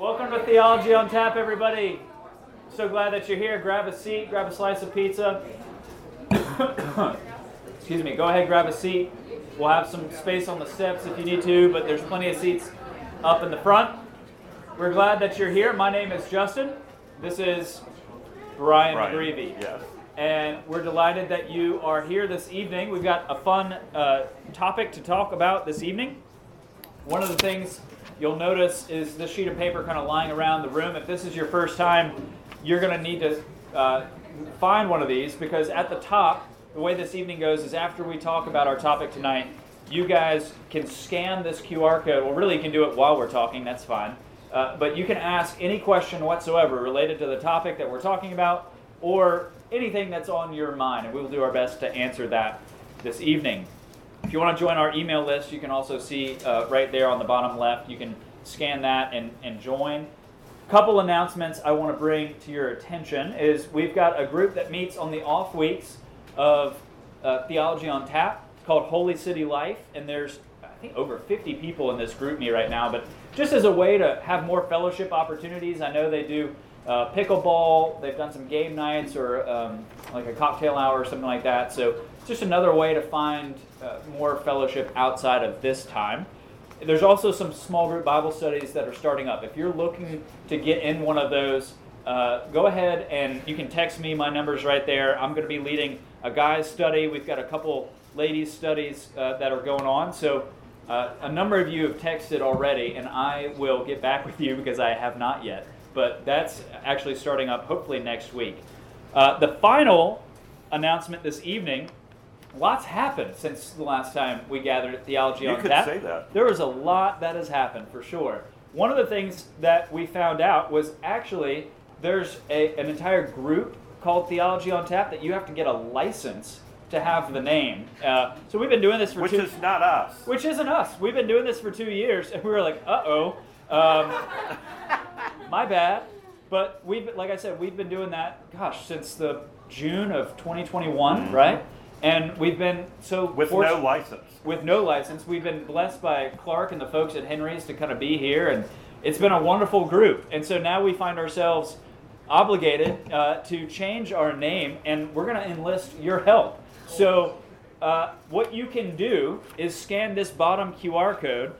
Welcome to Theology on Tap, everybody. So glad that you're here. Grab a seat, grab a slice of pizza. Excuse me, go ahead, grab a seat. We'll have some space on the steps if you need to, but there's plenty of seats up in the front. We're glad that you're here. My name is Justin. This is Brian, Brian, McGreevy. yes. And we're delighted that you are here this evening. We've got a fun uh, topic to talk about this evening. One of the things you'll notice is this sheet of paper kind of lying around the room. If this is your first time, you're going to need to uh, find one of these because at the top, the way this evening goes is after we talk about our topic tonight, you guys can scan this QR code. Well, really, you can do it while we're talking, that's fine. Uh, but you can ask any question whatsoever related to the topic that we're talking about or anything that's on your mind, and we will do our best to answer that this evening. If you want to join our email list, you can also see uh, right there on the bottom left, you can scan that and, and join. Couple announcements I want to bring to your attention is we've got a group that meets on the off weeks of uh, Theology on Tap called Holy City Life, and there's I think over 50 people in this group me right now, but just as a way to have more fellowship opportunities, I know they do uh, pickleball, they've done some game nights or um, like a cocktail hour or something like that. So just another way to find uh, more fellowship outside of this time. There's also some small group Bible studies that are starting up. If you're looking to get in one of those, uh, go ahead and you can text me. My number's right there. I'm going to be leading a guys study. We've got a couple ladies studies uh, that are going on. So uh, a number of you have texted already, and I will get back with you because I have not yet. But that's actually starting up hopefully next week. Uh, the final announcement this evening lots happened since the last time we gathered at Theology You on could Tap. say that. There was a lot that has happened for sure. One of the things that we found out was actually there's a, an entire group called Theology on Tap that you have to get a license to have the name. Uh, so we've been doing this for Which two, is not us. which isn't us. We've been doing this for two years, and we were like, uh oh, um, my bad. But we've, like I said, we've been doing that, gosh, since the June of 2021, right? And we've been so. With fortunate- no license. with no license. We've been blessed by Clark and the folks at Henry's to kind of be here, and it's been a wonderful group. And so now we find ourselves obligated uh, to change our name, and we're going to enlist your help. So, uh, what you can do is scan this bottom QR code.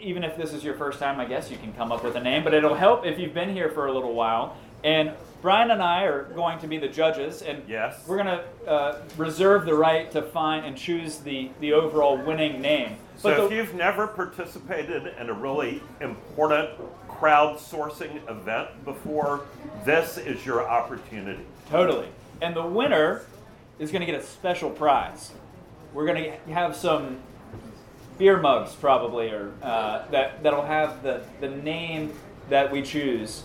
Even if this is your first time, I guess you can come up with a name, but it'll help if you've been here for a little while. And Brian and I are going to be the judges, and Yes. we're going to uh, reserve the right to find and choose the, the overall winning name. So But if the- you've never participated in a really important crowdsourcing event before, this is your opportunity. totally. And the winner is going to get a special prize. We're going to have some beer mugs, probably, or uh, that that'll have the the name that we choose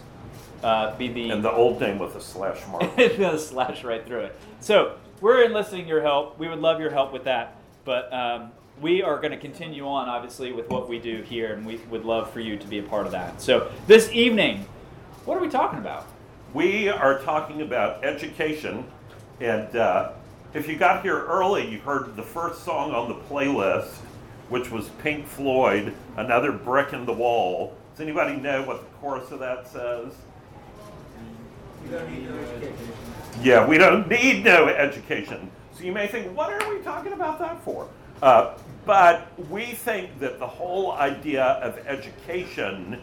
uh, be the And the old name with a slash mark. the slash right through it. So we're enlisting your help. We would love your help with that. But um, we are going to continue on, obviously, with what we do here, and we would love for you to be a part of that. So this evening, what are we talking about? We are talking about education, and uh, if you got here early, you heard the first song on the playlist, which was Pink Floyd, "Another Brick in the Wall." Does anybody know what the chorus of that says? Yeah, we don't need no education. So you may think, what are we talking about that for? Uh, but we think that the whole idea of education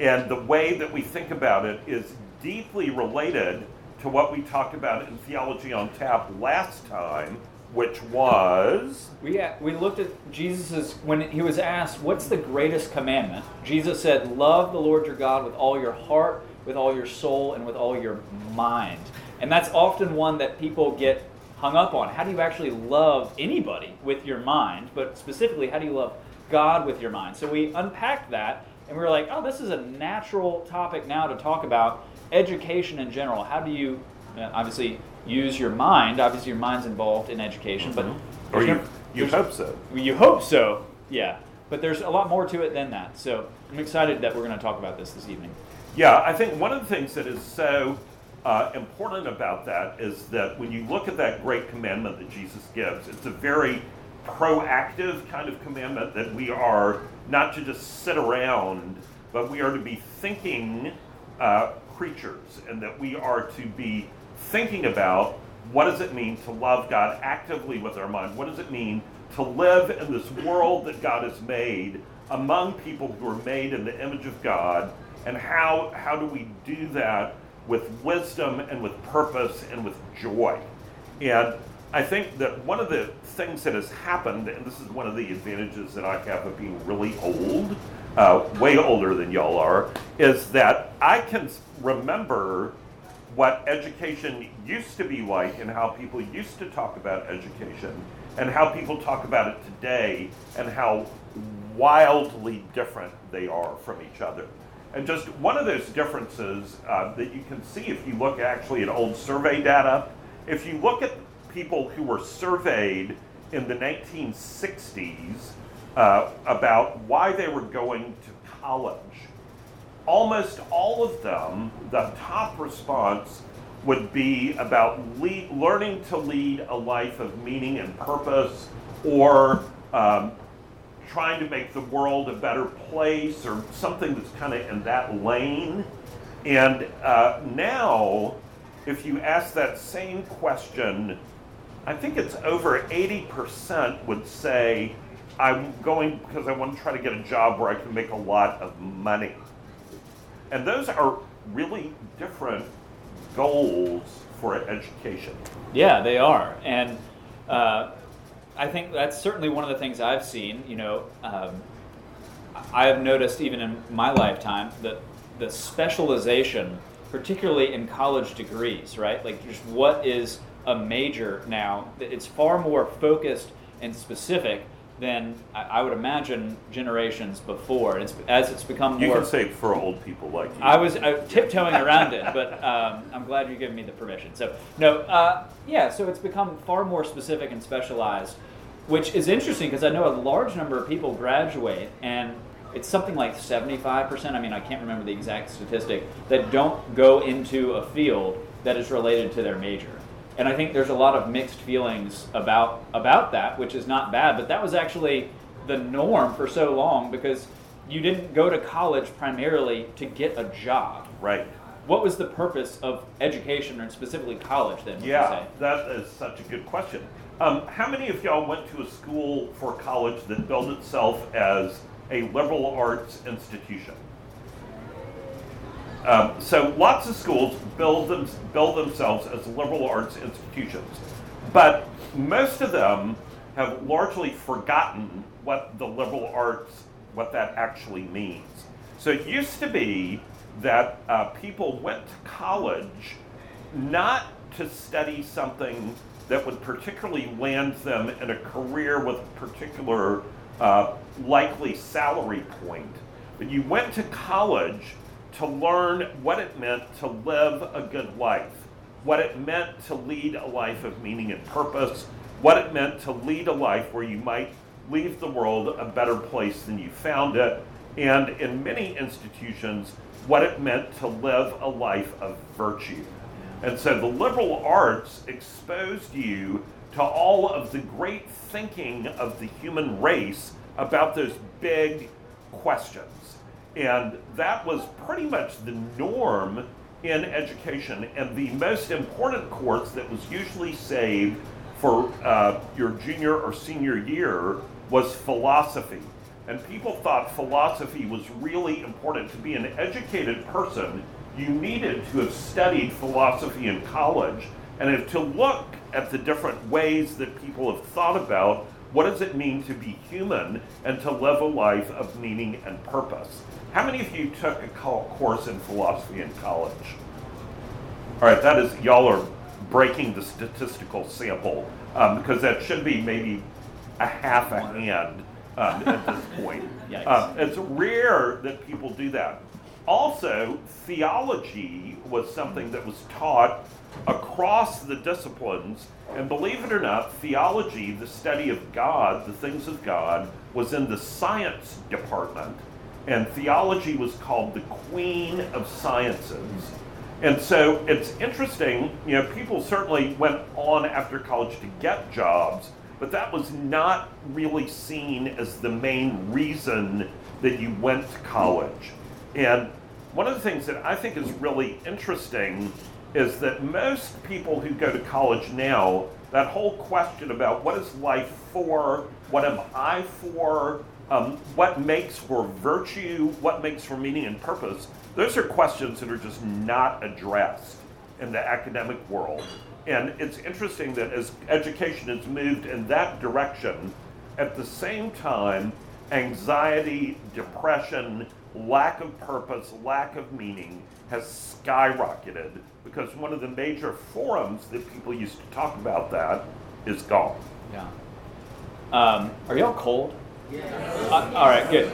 and the way that we think about it is deeply related to what we talked about in Theology on Tap last time, which was We, we looked at Jesus's when he was asked, "What's the greatest commandment?" Jesus said, "Love the Lord your God with all your heart, with all your soul, and with all your mind." And that's often one that people get hung up on. How do you actually love anybody with your mind? But specifically, how do you love God with your mind? So we unpacked that, and we were like, "Oh, this is a natural topic now to talk about education in general. How do you uh, obviously use your mind? Obviously, your mind's involved in education, but or you no- you hope so. you hope so, yeah. But there's a lot more to it than that. So I'm excited that we're going to talk about this this evening. Yeah, I think one of the things that is so uh, important about that is that when you look at that great commandment that Jesus gives, it's a very proactive kind of commandment that we are not to just sit around but we are to be thinking uh, creatures, and that we are to be thinking about what does it mean to love God actively with our mind? What does it mean to live in this world that God has made among people who are made in the image of God? And how, how do we do that with wisdom and with purpose and with joy? And I think that one of the things that has happened, and this is one of the advantages that I have of being really old, uh, way older than y'all are, is that I can remember what education used to be like and how people used to talk about education and how people talk about it today and how wildly different they are from each other. And just one of those differences uh, that you can see if you look actually at old survey data, if you look at people who were surveyed in the 1960s uh, about why they were going to college, almost all of them, the top response would be about learning to lead a life of meaning and purpose or um, trying to make the world a better place or something that's kind of in that lane. And uh, now, if you ask that same question, I think it's over 80% would say, I'm going because I want to try to get a job where I can make a lot of money. And those are really different goals for education. Yeah, they are. And uh, I think that's certainly one of the things I've seen. You know, um, I have noticed even in my lifetime that the specialization, particularly in college degrees, right? Like, just what is a major now? It's far more focused and specific than I, would imagine generations before. It's, as it's become you more. You can say for old people like you. I was uh, tiptoeing around it, but um, I'm glad you're giving me the permission. So no, uh, yeah. So it's become far more specific and specialized, which is interesting because I know a large number of people graduate and. It's something like 75%, I mean, I can't remember the exact statistic, that don't go into a field that is related to their major and I think there's a lot of mixed feelings about about that, which is not bad. But that was actually the norm for so long because you didn't go to college primarily to get a job. Right. What was the purpose of education, and specifically college? Then, yeah, that is such a good question. Um, how many of y'all went to a school for college that billed itself as a liberal arts institution? Um, so lots of schools build, them, build themselves as liberal arts institutions, but most of them have largely forgotten what the liberal arts, what that actually means. So it used to be that uh, people went to college not to study something that would particularly land them in a career with a particular uh, likely salary point, but you went to college to learn what it meant to live a good life, what it meant to lead a life of meaning and purpose, what it meant to lead a life where you might leave the world a better place than you found it, and in many institutions, what it meant to live a life of virtue. And so the liberal arts exposed you to all of the great thinking of the human race about those big questions. And that was pretty much the norm in education. And the most important course that was usually saved for uh, your junior or senior year was philosophy. And people thought philosophy was really important. To be an educated person, you needed to have studied philosophy in college and to look at the different ways that people have thought about what does it mean to be human and to live a life of meaning and purpose. How many of you took a course in philosophy in college? All right, that is, y'all are breaking the statistical sample um, because that should be maybe a half a hand um, at this point. Um, it's rare that people do that. Also, theology was something that was taught across the disciplines. And believe it or not, theology, the study of God, the things of God, was in the science department and theology was called the queen of sciences. And so it's interesting, you know, people certainly went on after college to get jobs, but that was not really seen as the main reason that you went to college. And one of the things that I think is really interesting is that most people who go to college now, that whole question about what is life for, what am I for, um, what makes for virtue, what makes for meaning and purpose, those are questions that are just not addressed in the academic world. And it's interesting that as education has moved in that direction, at the same time, anxiety, depression, lack of purpose, lack of meaning has skyrocketed because one of the major forums that people used to talk about that is gone. Yeah. Um, are y'all cold? Yeah. Uh, all right, good.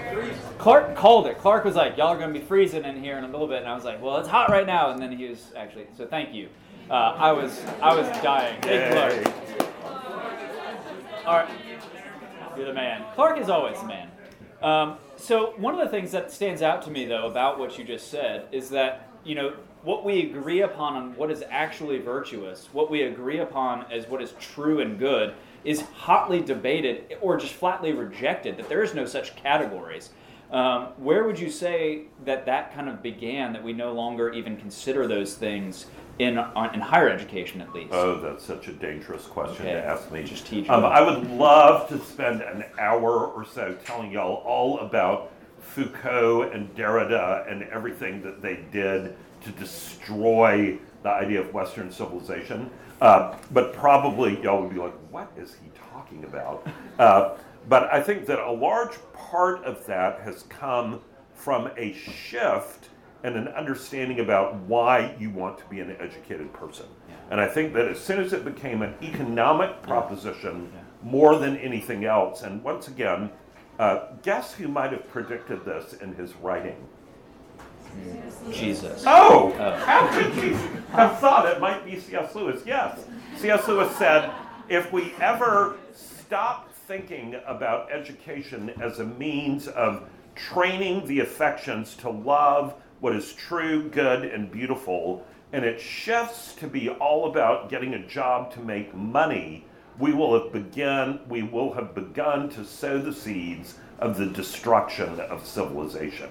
Clark called it. Clark was like, "Y'all are going to be freezing in here in a little bit," and I was like, "Well, it's hot right now." And then he was actually so. Thank you. Uh, I was I was dying. Hey, Clark. All right, you're the man. Clark is always the man. Um, so one of the things that stands out to me though about what you just said is that you know what we agree upon on what is actually virtuous, what we agree upon as what is true and good, is hotly debated or just flatly rejected. That there is no such categories. Um, where would you say that that kind of began? That we no longer even consider those things in in higher education, at least. Oh, that's such a dangerous question Okay. to ask me. Just teach Um. I would love to spend an hour or so telling y'all all about Foucault and Derrida and everything that they did to destroy the idea of Western civilization. Uh, but probably y'all would be like, what is he talking about? Uh, but I think that a large part of that has come from a shift and an understanding about why you want to be an educated person. And I think that as soon as it became an economic proposition more than anything else, and once again, uh, guess who might have predicted this in his writing? Jesus. Oh, Oh. how could you have thought it might be C.S. Lewis? Yes. C.S. Lewis said, if we ever stop thinking about education as a means of training the affections to love what is true, good, and beautiful, and it shifts to be all about getting a job to make money, we will have begun we will have begun to sow the seeds of the destruction of civilization.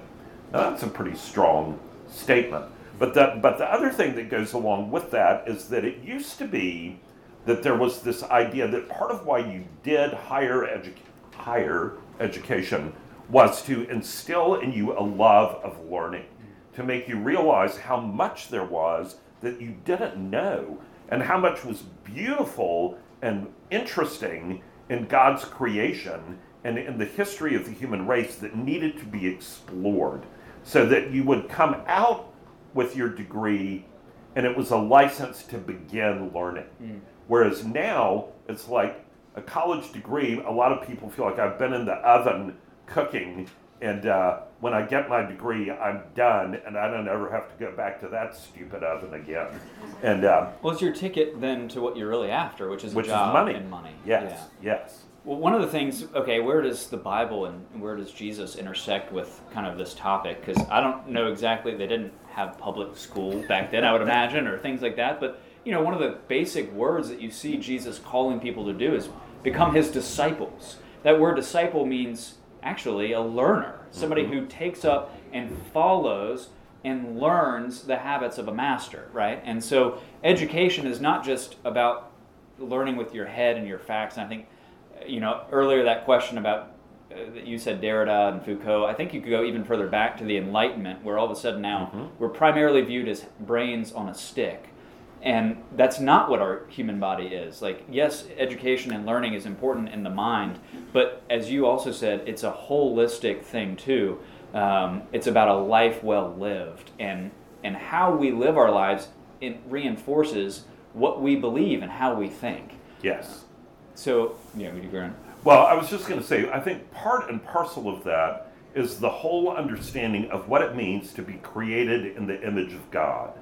Now, that's a pretty strong statement. But the, but the other thing that goes along with that is that it used to be that there was this idea that part of why you did higher, edu- higher education was to instill in you a love of learning, to make you realize how much there was that you didn't know, and how much was beautiful and interesting in God's creation and in the history of the human race that needed to be explored so that you would come out with your degree and it was a license to begin learning. Mm. Whereas now it's like a college degree, a lot of people feel like I've been in the oven cooking and uh, when I get my degree, I'm done, and I don't ever have to go back to that stupid oven again. And uh, Well, it's your ticket then to what you're really after, which is which is money. and money. Yes, Yeah. yes. Well, one of the things, okay, where does the Bible and where does Jesus intersect with kind of this topic? Because I don't know exactly, they didn't have public school back then, I would imagine, or things like that. But, you know, one of the basic words that you see Jesus calling people to do is become his disciples. That word disciple means actually a learner, somebody who takes up and follows and learns the habits of a master, right? And so education is not just about learning with your head and your facts. And I think, you know, earlier that question about uh, that you said Derrida and Foucault. I think you could go even further back to the Enlightenment, where all of a sudden now we're primarily viewed as brains on a stick. And that's not what our human body is. Like, yes, education and learning is important in the mind, but as you also said, it's a holistic thing too. Um, it's about a life well lived, and and how we live our lives it reinforces what we believe and how we think. Yes. So, yeah, would you agree? Well, I was just going to say, I think part and parcel of that is the whole understanding of what it means to be created in the image of God.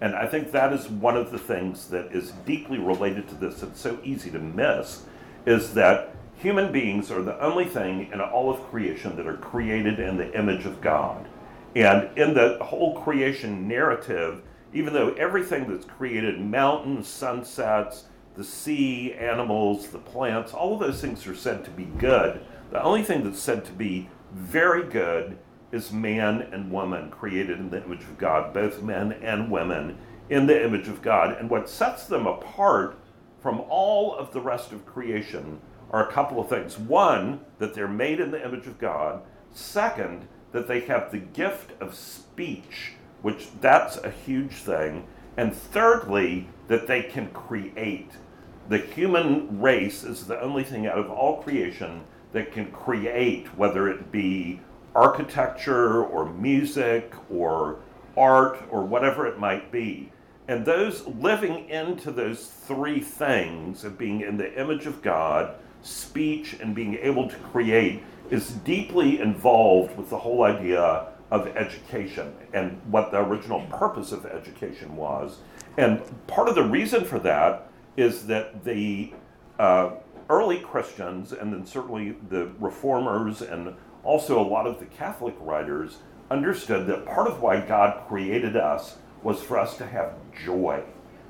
And I think that is one of the things that is deeply related to this. It's so easy to miss is that human beings are the only thing in all of creation that are created in the image of God. And in the whole creation narrative, even though everything that's created mountains, sunsets, the sea, animals, the plants, all of those things are said to be good. The only thing that's said to be very good is man and woman created in the image of God, both men and women in the image of God. And what sets them apart from all of the rest of creation are a couple of things. One, that they're made in the image of God. Second, that they have the gift of speech, which that's a huge thing. And thirdly, that they can create. The human race is the only thing out of all creation that can create, whether it be architecture or music or art or whatever it might be. And those living into those three things of being in the image of God, speech, and being able to create is deeply involved with the whole idea of education and what the original purpose of education was. And part of the reason for that is that the uh, early Christians, and then certainly the reformers, and also a lot of the Catholic writers, understood that part of why God created us was for us to have joy,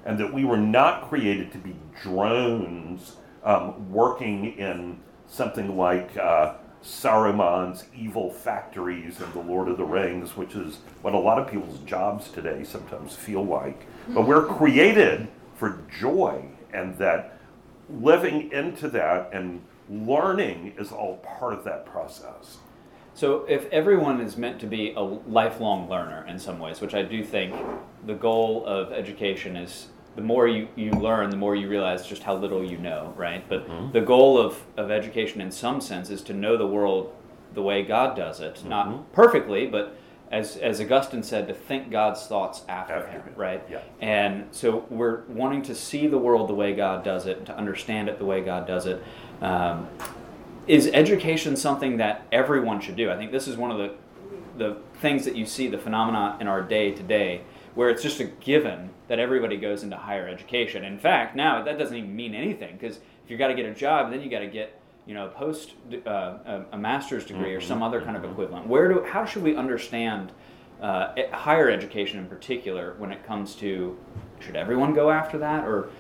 and that we were not created to be drones um, working in something like. Uh, Saruman's evil factories in The Lord of the Rings, which is what a lot of people's jobs today sometimes feel like. But we're created for joy, and that living into that and learning is all part of that process. So, if everyone is meant to be a lifelong learner in some ways, which I do think the goal of education is the more you, you learn, the more you realize just how little you know, right? But mm-hmm. the goal of, of education, in some sense, is to know the world the way God does it. Mm-hmm. Not perfectly, but as, as Augustine said, to think God's thoughts after, after him, right? Yeah. And so we're wanting to see the world the way God does it, to understand it the way God does it. Um, is education something that everyone should do? I think this is one of the the things that you see the phenomena in our day to day where it's just a given that everybody goes into higher education. In fact, now that doesn't even mean anything because if you got to get a job, then you got to get you know a post uh, a, master's degree mm-hmm. or some other kind of mm-hmm. equivalent. Where do how should we understand uh, higher education in particular when it comes to should everyone go after that or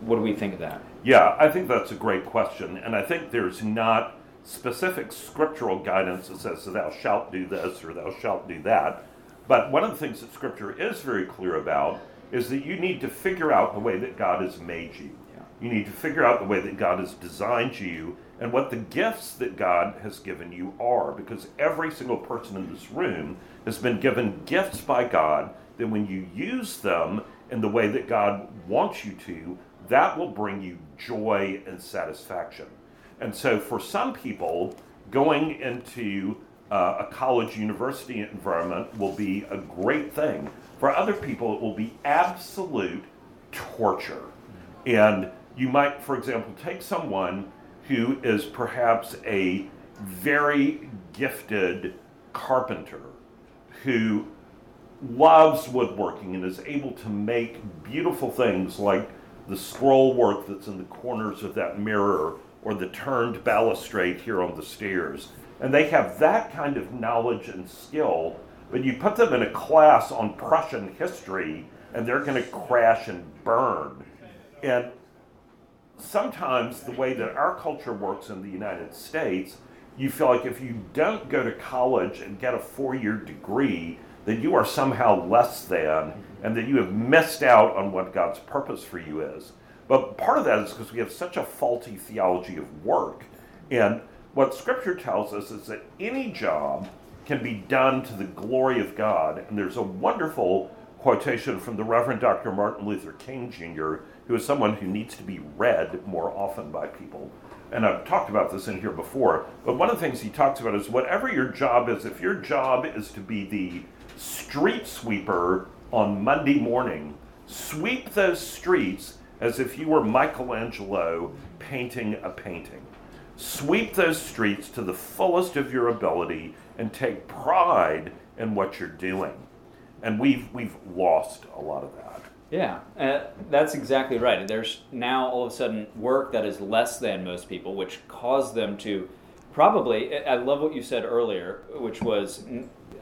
what do we think of that? Yeah, I think that's a great question, and I think there's not specific scriptural guidance that says thou shalt do this or thou shalt do that. But one of the things that Scripture is very clear about is that you need to figure out the way that God has made you. Yeah. You need to figure out the way that God has designed you and what the gifts that God has given you are. Because every single person in this room has been given gifts by God that when you use them in the way that God wants you to, that will bring you joy and satisfaction. And so for some people, going into uh, a college university environment will be a great thing. For other people, it will be absolute torture. And you might, for example, take someone who is perhaps a very gifted carpenter who loves woodworking and is able to make beautiful things like the scroll work that's in the corners of that mirror or the turned balustrade here on the stairs and they have that kind of knowledge and skill, but you put them in a class on Prussian history and they're going to crash and burn. And sometimes the way that our culture works in the United States, you feel like if you don't go to college and get a four year degree, that you are somehow less than and that you have missed out on what God's purpose for you is. But part of that is because we have such a faulty theology of work. And what Scripture tells us is that any job can be done to the glory of God. And there's a wonderful quotation from the Reverend Dr. Martin Luther King Jr., who is someone who needs to be read more often by people. And I've talked about this in here before, but one of the things he talks about is whatever your job is, if your job is to be the street sweeper on Monday morning, sweep those streets as if you were Michelangelo painting a painting. Sweep those streets to the fullest of your ability and take pride in what you're doing. And we've, we've lost a lot of that. Yeah, uh, that's exactly right. There's now all of a sudden work that is less than most people, which caused them to probably. I love what you said earlier, which was,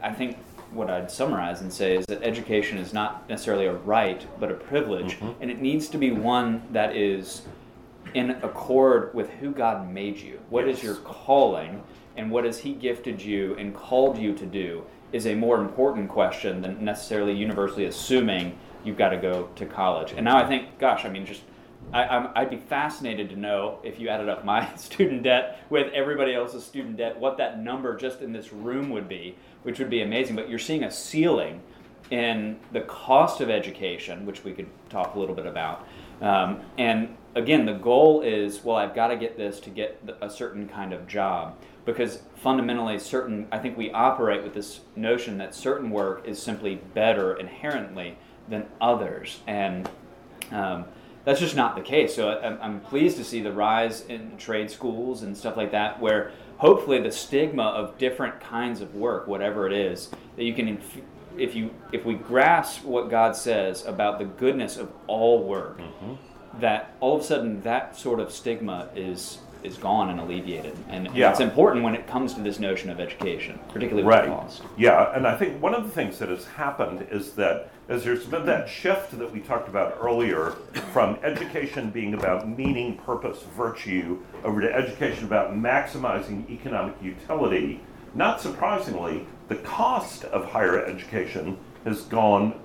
I think, what I'd summarize and say is that education is not necessarily a right, but a privilege, mm-hmm. and it needs to be one that is in accord with who God made you. What yes. is your calling, and what has He gifted you and called you to do is a more important question than necessarily universally assuming you've got to go to college. And now I think, gosh, I mean, just I, would be fascinated to know if you added up my student debt with everybody else's student debt, what that number just in this room would be, which would be amazing. But you're seeing a ceiling in the cost of education, which we could talk a little bit about. Um, and again, the goal is well, I've got to get this to get a certain kind of job because fundamentally, certain I think we operate with this notion that certain work is simply better inherently than others, and um, that's just not the case. So I'm, I'm pleased to see the rise in trade schools and stuff like that, where hopefully the stigma of different kinds of work, whatever it is, that you can, if you if we grasp what God says about the goodness of all work, mm-hmm. that all of a sudden that sort of stigma is is gone and alleviated. And, yeah. it's important when it comes to this notion of education, particularly with right. cost. Yeah, and I think one of the things that has happened is that as there's been that shift that we talked about earlier from education being about meaning, purpose, virtue, over to education about maximizing economic utility, not surprisingly, the cost of higher education has gone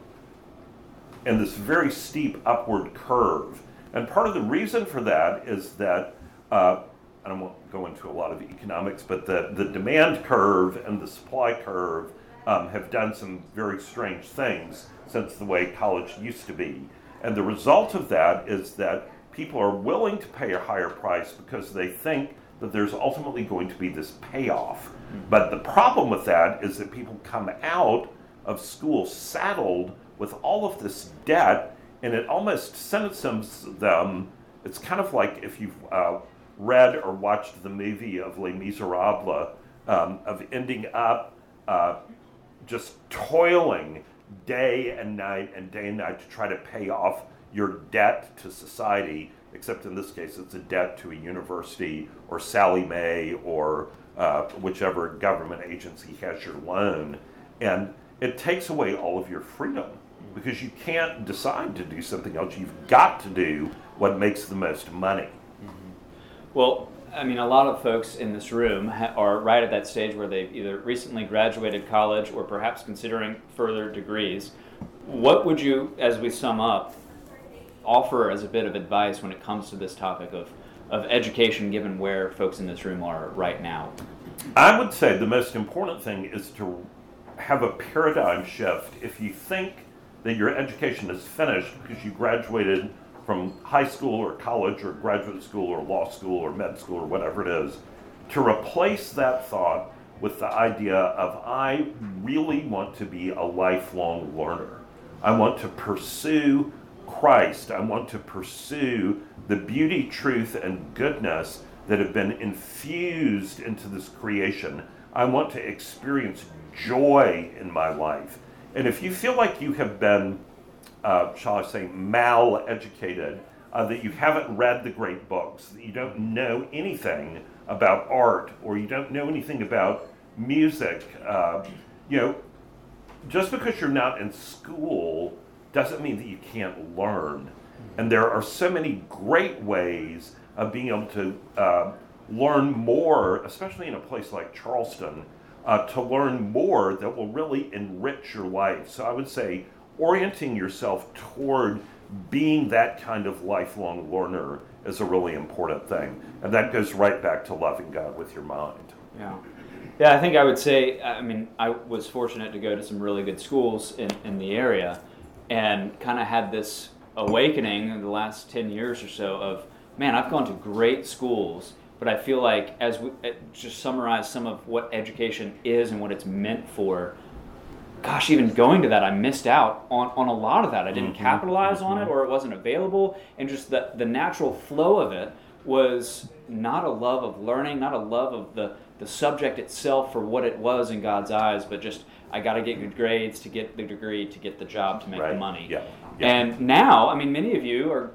in this very steep upward curve. And part of the reason for that is that uh, I don't want to go into a lot of economics, but the, the demand curve and the supply curve um, have done some very strange things since the way college used to be. And the result of that is that people are willing to pay a higher price because they think that there's ultimately going to be this payoff. But the problem with that is that people come out of school saddled with all of this debt, and it almost sentences them. It's kind of like if you've uh, read or watched the movie of Les Miserables, um, of ending up uh, just toiling day and night and day and night to try to pay off your debt to society, except in this case it's a debt to a university or Sallie Mae or uh, whichever government agency has your loan. And it takes away all of your freedom because you can't decide to do something else. You've got to do what makes the most money. Well, I mean, a lot of folks in this room ha- are right at that stage where they've either recently graduated college or perhaps considering further degrees. What would you, as we sum up, offer as a bit of advice when it comes to this topic of, of education, given where folks in this room are right now? I would say the most important thing is to have a paradigm shift. If you think that your education is finished because you graduated from high school or college or graduate school or law school or med school or whatever it is, to replace that thought with the idea of I really want to be a lifelong learner. I want to pursue Christ. I want to pursue the beauty, truth, and goodness that have been infused into this creation. I want to experience joy in my life. And if you feel like you have been uh, shall I say, mal-educated, uh, that you haven't read the great books, that you don't know anything about art, or you don't know anything about music. Uh, you know, just because you're not in school doesn't mean that you can't learn. And there are so many great ways of being able to uh, learn more, especially in a place like Charleston, uh, to learn more that will really enrich your life. So I would say orienting yourself toward being that kind of lifelong learner is a really important thing. And that goes right back to loving God with your mind. Yeah. Yeah, I think I would say, I mean, I was fortunate to go to some really good schools in, in the area and kind of had this awakening in the last 10 years or so of, man, I've gone to great schools, but I feel like as we just summarize some of what education is and what it's meant for, gosh, even going to that, I missed out on, on a lot of that. I didn't mm-hmm. capitalize mm-hmm. on it or it wasn't available. And just the, the natural flow of it was not a love of learning, not a love of the, the subject itself for what it was in God's eyes, but just I got to get good grades to get the degree, to get the job, to make right. the money. Yeah. Yeah. And now, I mean, many of you are,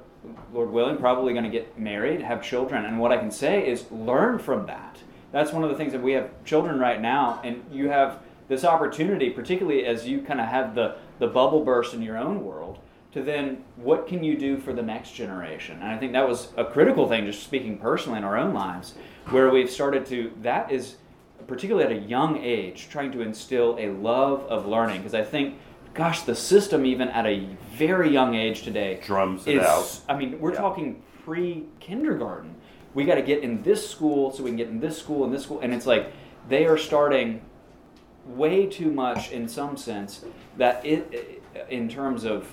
Lord willing, probably going to get married, have children. And what I can say is learn from that. That's one of the things that we have children right now, and you have this opportunity, particularly as you kind of have the, the bubble burst in your own world, to then what can you do for the next generation? And I think that was a critical thing, just speaking personally in our own lives, where we've started to, that is particularly at a young age, trying to instill a love of learning. Because I think, gosh, the system, even at a very young age today, drums it is, out. I mean, we're Yeah. talking pre kindergarten. We got to get in this school so we can get in this school and this school. And it's like they are starting way too much in some sense that it, in terms of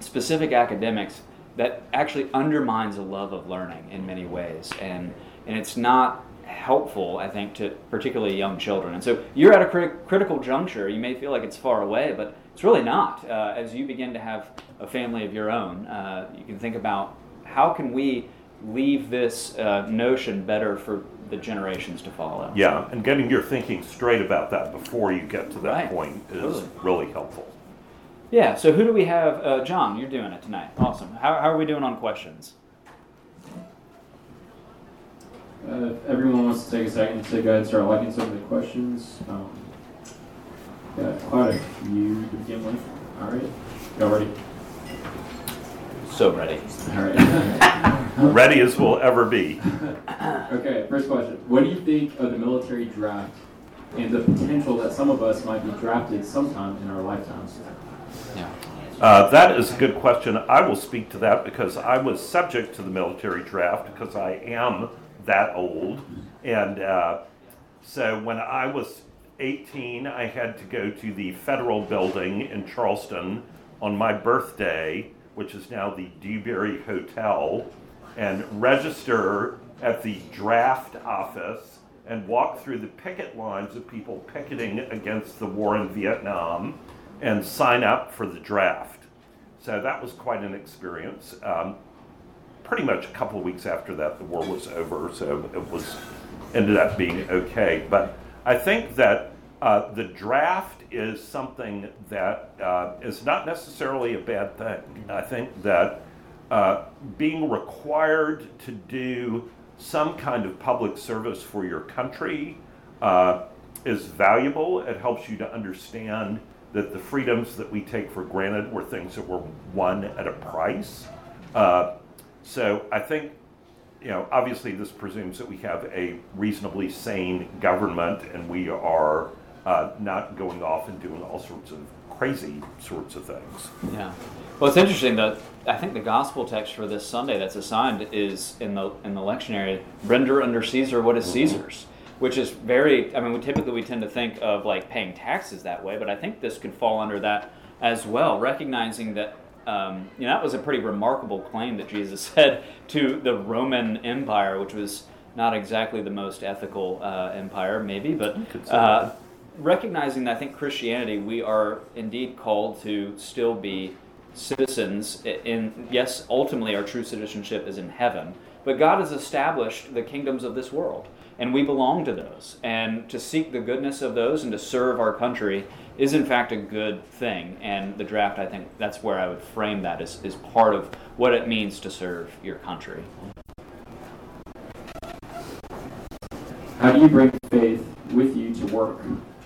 specific academics, that actually undermines a love of learning in many ways. And, and it's not helpful, I think, to particularly young children. And so you're at a crit- critical juncture. You may feel like it's far away, but it's really not. Uh, as you begin to have a family of your own, uh, you can think about how can we leave this uh, notion better for the generations to follow. Yeah, and getting your thinking straight about that before you get to that Right. point is Totally. really helpful. Yeah, so who do we have? Uh, John, you're doing it tonight. Awesome. How, how are we doing on questions? Uh, if everyone wants to take a second to go ahead and start liking some of the questions. Um, got quite a few to begin with. All right. Y'all ready? So ready. All right. Ready as we'll ever be. okay, first question. What do you think of the military draft and the potential that some of us might be drafted sometime in our lifetimes? Yeah. Uh, that is a good question. I will speak to that because I was subject to the military draft because I am that old. And uh, so when I was 18, I had to go to the federal building in Charleston on my birthday, which is now the Dewberry Hotel, and register at the draft office and walk through the picket lines of people picketing against the war in Vietnam and sign up for the draft. So that was quite an experience. Um, pretty much a couple of weeks after that, the war was over, so it was ended up being okay. But I think that uh, the draft is something that uh, is not necessarily a bad thing. I think that uh, being required to do some kind of public service for your country uh, is valuable. It helps you to understand that the freedoms that we take for granted were things that were won at a price. Uh, so I think, you know, obviously this presumes that we have a reasonably sane government and we are uh, not going off and doing all sorts of crazy sorts of things. Yeah. Well, it's interesting that I think the gospel text for this Sunday that's assigned is in the in the lectionary, render under Caesar what is Caesar's, which is very. I mean, we typically we tend to think of like paying taxes that way, but I think this could fall under that as well, recognizing that. Um, you know, that was a pretty remarkable claim that Jesus said to the Roman Empire, which was not exactly the most ethical uh, empire, maybe, but uh, recognizing that I think Christianity, we are indeed called to still be citizens. In yes, ultimately our true citizenship is in heaven, but God has established the kingdoms of this world, and we belong to those. And to seek the goodness of those and to serve our country is in fact a good thing. And the draft, I think, that's where I would frame that as is part of what it means to serve your country. How do you bring faith with you to work?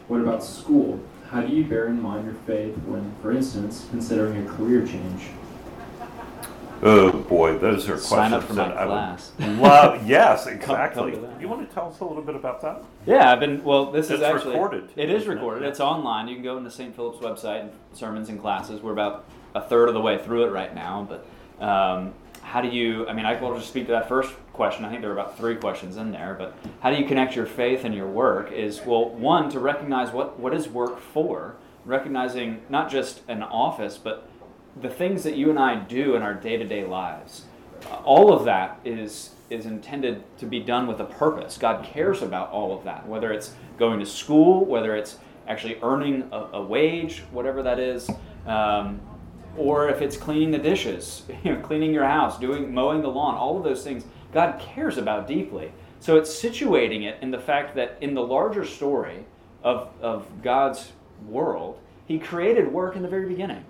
What about school? How do you bear in mind your faith when, for instance, considering a career change? Oh boy, those are Sign up questions for my that I class. would love. Yes, exactly. to that. You want to tell us a little bit about that? Yeah, I've been. Well, this is actually recorded, It is isn't it? recorded. It's online. You can go into St. Philip's website and sermons and classes. We're about a third of the way through it right now. But um, how do you? I mean, I will just speak to that first question. I think there are about three questions in there. But how do you connect your faith and your work? Is well, one to recognize what what is work for, recognizing not just an office, but the things that you and I do in our day to day lives. All of that is is intended to be done with a purpose. God cares about all of that, whether it's going to school, whether it's actually earning a, a wage, whatever that is, um, or if it's cleaning the dishes, you know, cleaning your house, doing mowing the lawn, all of those things God cares about deeply. So it's situating it in the fact that in the larger story of, of God's world, He created work in the very beginning.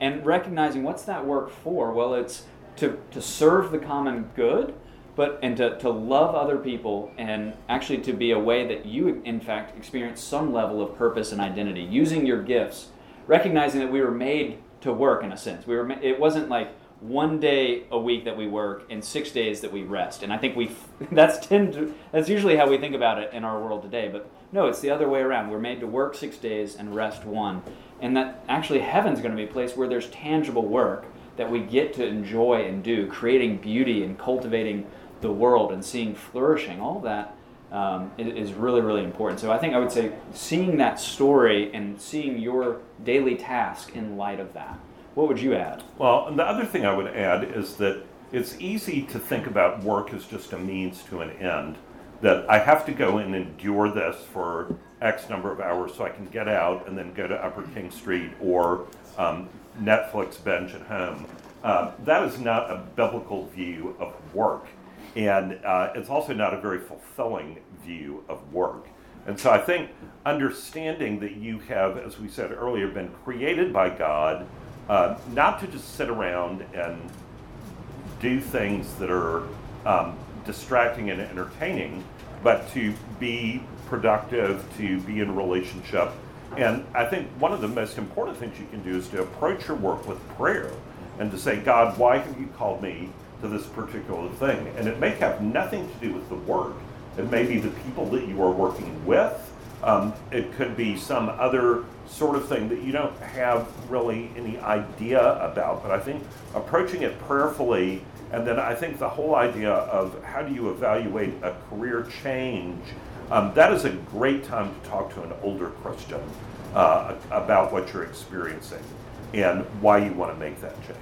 And recognizing what's that work for? Well, it's to, to serve the common good, but and to, to love other people and actually to be a way that you in fact experience some level of purpose and identity using your gifts recognizing that we were made to work in a sense. We were. It wasn't like one day a week that we work and six days that we rest. And I think we that's tend to, that's usually how we think about it in our world today. But no, it's the other way around. We're made to work six days and rest one. And that actually heaven's going to be a place where there's tangible work that we get to enjoy and do, creating beauty and cultivating the world and seeing flourishing. All that um, is really, really important. So I think I would say seeing that story and seeing your daily task in light of that. What would you add? Well, the other thing I would add is that it's easy to think about work as just a means to an end. That I have to go and endure this for X number of hours so I can get out and then go to Upper King Street or um, Netflix binge at home. Uh, that is not a biblical view of work. And uh, it's also not a very fulfilling view of work. And so I think understanding that you have, as we said earlier, been created by God uh, not to just sit around and do things that are um, distracting and entertaining, but to be productive, to be in relationship. And I think one of the most important things you can do is to approach your work with prayer and to say, God, why have you called me to this particular thing? And it may have nothing to do with the work. It may be the people that you are working with. Um, it could be some other sort of thing that you don't have really any idea about. But I think approaching it prayerfully, and then I think the whole idea of how do you evaluate a career change, um, that is a great time to talk to an older Christian uh, about what you're experiencing and why you want to make that change.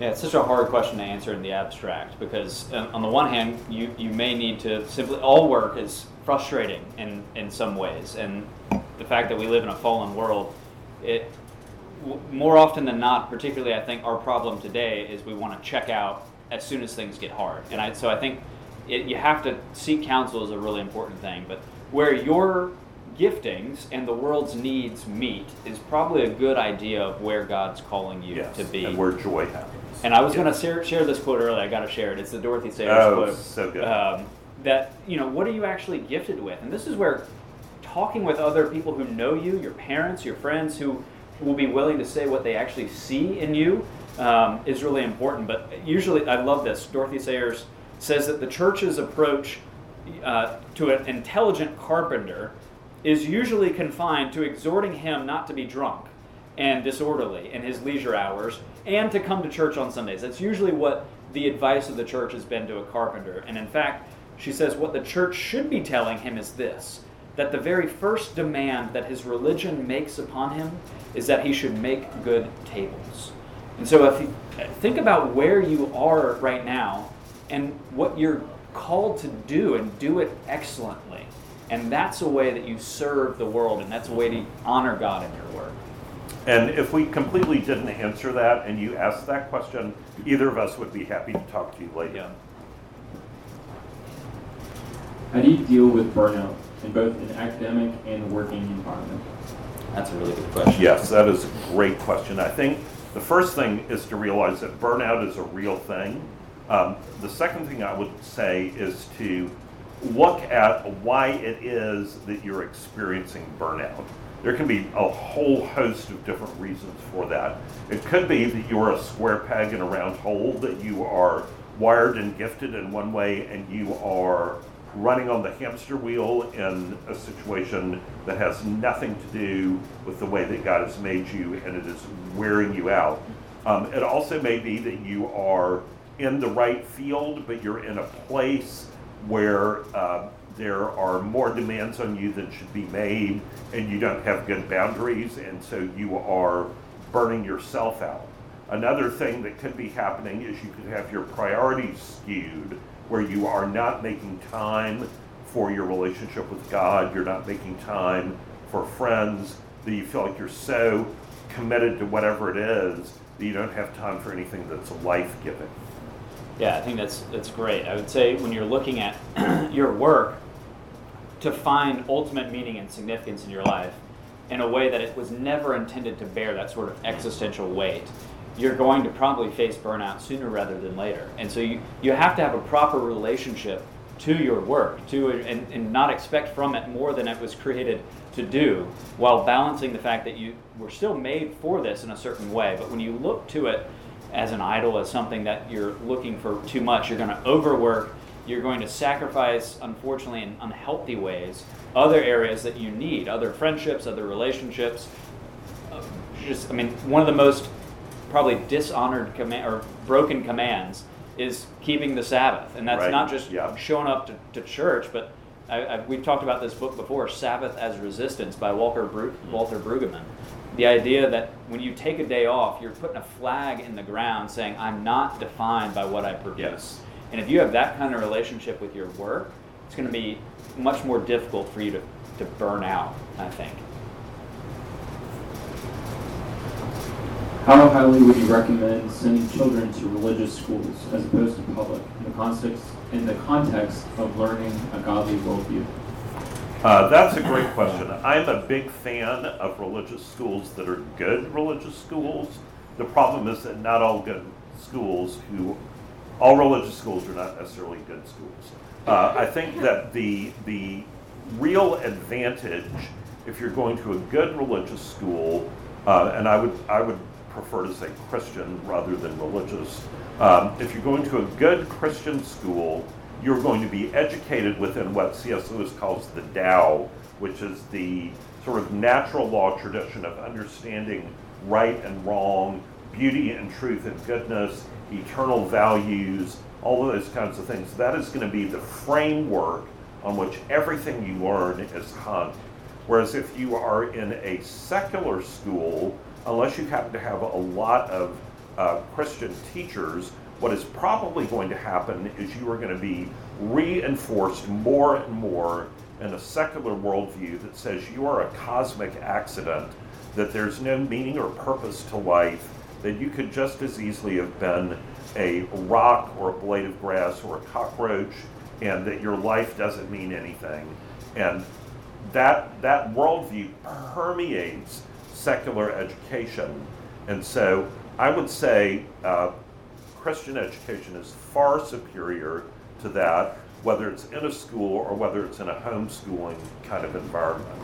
Yeah, it's such a hard question to answer in the abstract because, on the one hand, you, you may need to simply, all work is frustrating in, in some ways. And the fact that we live in a fallen world, it more often than not, particularly I think our problem today is we want to check out as soon as things get hard. And I, so I think it, you have to seek counsel is a really important thing. But where your giftings and the world's needs meet is probably a good idea of where God's calling you yes, to be. And where joy happens. And I was going to share, share, this quote earlier. I got to share it. It's the Dorothy Sayers oh, quote. so good. Um, that you know, what are you actually gifted with? And this is where talking with other people who know you, your parents, your friends, who will be willing to say what they actually see in you, um, is really important. But usually, I love this. Dorothy Sayers says that the church's approach uh, to an intelligent carpenter is usually confined to exhorting him not to be drunk and disorderly in his leisure hours and to come to church on Sundays. That's usually what the advice of the church has been to a carpenter. And in fact, she says what the church should be telling him is this that the very first demand that his religion makes upon him is that he should make good tables. And so if you think about where you are right now and what you're called to do and do it excellently. And that's a way that you serve the world and that's a way to honor God in your work. And if we completely didn't answer that and you asked that question, either of us would be happy to talk to you later. Yeah. How do you deal with burnout in both an academic and working environment? That's a really good question. Yes, that is a great question. I think the first thing is to realize that burnout is a real thing. Um, the second thing I would say is to look at why it is that you're experiencing burnout. There can be a whole host of different reasons for that. It could be that you're a square peg in a round hole, that you are wired and gifted in one way and you are running on the hamster wheel in a situation that has nothing to do with the way that God has made you and it is wearing you out. Um, it also may be that you are in the right field, but you're in a place where uh, there are more demands on you than should be made, and you don't have good boundaries, and so you are burning yourself out. Another thing that could be happening is you could have your priorities skewed where you are not making time for your relationship with God, you're not making time for friends, that you feel like you're so committed to whatever it is that you don't have time for anything that's life giving. Yeah, I think that's that's great. I would say when you're looking at your work to find ultimate meaning and significance in your life in a way that it was never intended to bear that sort of existential weight you're going to probably face burnout sooner rather than later. And so you, you have to have a proper relationship to your work, to and, and not expect from it more than it was created to do, while balancing the fact that you were still made for this in a certain way. But when you look to it as an idol, as something that you're looking for too much, you're going to overwork. You're going to sacrifice, unfortunately, in unhealthy ways, other areas that you need, other friendships, other relationships. Uh, just, I mean, one of the most probably dishonored command or broken commands is keeping the Sabbath, and that's Right, not just yeah. showing up to, to church, but I, I, we've talked about this book before, Sabbath as Resistance by Walker Bru- hmm. Walter Brueggemann. The idea that when you take a day off, you're putting a flag in the ground saying, I'm not defined by what I produce. Yes. And if you have that kind of relationship with your work, it's going to be much more difficult for you to, to burn out, I think. How highly would you recommend sending children to religious schools as opposed to public in the context in the context of learning a godly worldview? Uh, that's a great question. I'm a big fan of religious schools that are good religious schools. The problem is that not all good schools who, all religious schools are not necessarily good schools. Uh, I think that the the real advantage, if you're going to a good religious school, uh, and I would I would prefer to say Christian rather than religious. Um, if you're going to a good Christian school, you're going to be educated within what C.S. Lewis calls the Tao, which is the sort of natural law tradition of understanding right and wrong, beauty and truth and goodness, eternal values, all of those kinds of things. That is going to be the framework on which everything you learn is hung. Whereas if you are in a secular school, unless you happen to have a lot of uh, Christian teachers, what is probably going to happen is you are going to be reinforced more and more in a secular worldview that says you are a cosmic accident, that there's no meaning or purpose to life, that you could just as easily have been a rock or a blade of grass or a cockroach, and that your life doesn't mean anything. And that that worldview permeates secular education, and so I would say uh, Christian education is far superior to that, whether it's in a school or whether it's in a homeschooling kind of environment.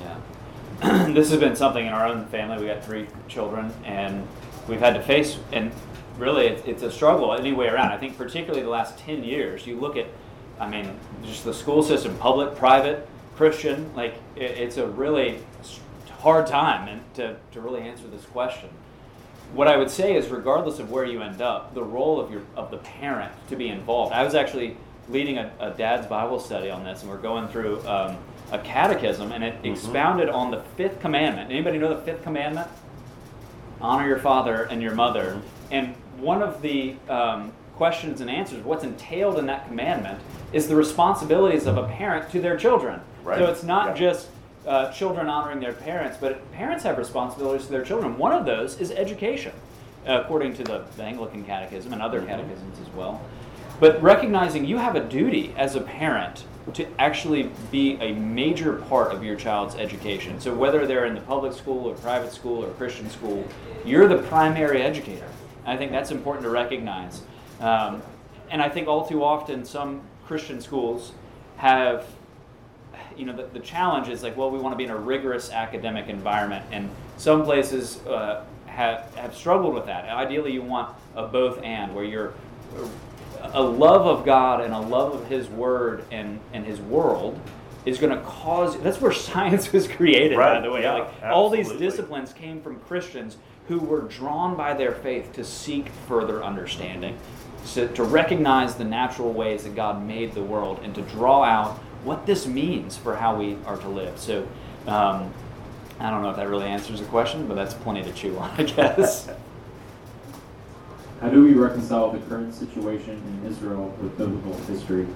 Yeah. this has been something in our own family. We got three children, and we've had to face, and really, it's, it's a struggle any way around. I think, particularly the last 10 years, you look at, I mean, just the school system, public, private, Christian, like, it, it's a really hard time and to, to really answer this question. What I would say is, regardless of where you end up, the role of your of the parent to be involved. I was actually leading a, a dad's Bible study on this, and we're going through um, a catechism, and it expounded on the fifth commandment. Anybody know the fifth commandment? Honor your father and your mother. And one of the um, questions and answers, what's entailed in that commandment, is the responsibilities of a parent to their children. Right. So it's not Yeah. just uh, children honoring their parents, but parents have responsibilities to their children. One of those is education, according to the, the Anglican Catechism and other catechisms as well. But recognizing you have a duty as a parent to actually be a major part of your child's education. So whether they're in the public school or private school or Christian school, you're the primary educator. I think that's important to recognize. Um, and I think all too often some Christian schools have you know, the, the challenge is like, well, we want to be in a rigorous academic environment, and some places uh, have have struggled with that. Ideally, you want a both and, where you're a love of God and a love of His Word and and His world is going to cause. That's where science was created, by the way. yeah, like all these disciplines came from Christians who were drawn by their faith to seek further understanding, so to recognize the natural ways that God made the world, and to draw out what this means for how we are to live. So, um, I don't know if that really answers the question, but that's plenty to chew on, I guess. How do we reconcile the current situation in Israel with biblical history?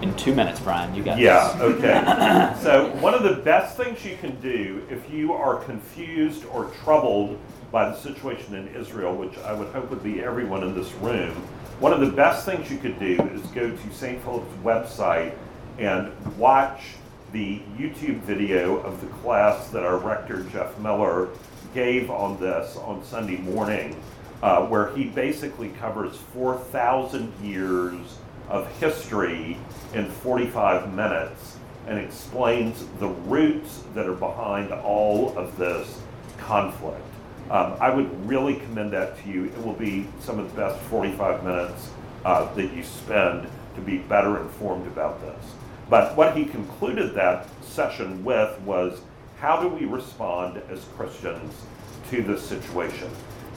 In two minutes, Brian, you got Yeah, this. okay. so, one of the best things you can do if you are confused or troubled by the situation in Israel, which I would hope would be everyone in this room, one of the best things you could do is go to St. Philip's website and watch the YouTube video of the class that our rector, Jeff Miller, gave on this on Sunday morning, uh, where he basically covers 4,000 years of history in 45 minutes and explains the roots that are behind all of this conflict. Um, I would really commend that to you. It will be some of the best 45 minutes uh, that you spend to be better informed about this. But what he concluded that session with was how do we respond as Christians to this situation?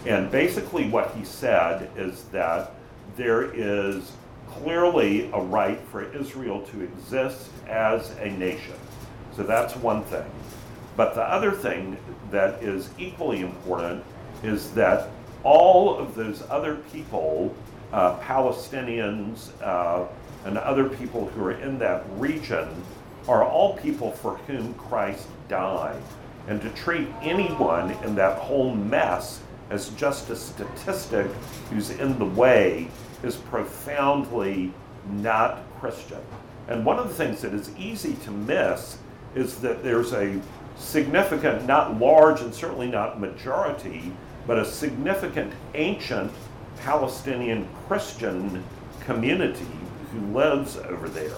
And basically, what he said is that there is clearly a right for Israel to exist as a nation. So that's one thing. But the other thing that is equally important is that all of those other people, uh, Palestinians uh, and other people who are in that region, are all people for whom Christ died. And to treat anyone in that whole mess as just a statistic who's in the way is profoundly not Christian. And one of the things that is easy to miss is that there's a significant, not large and certainly not majority, but a significant ancient Palestinian Christian community who lives over there.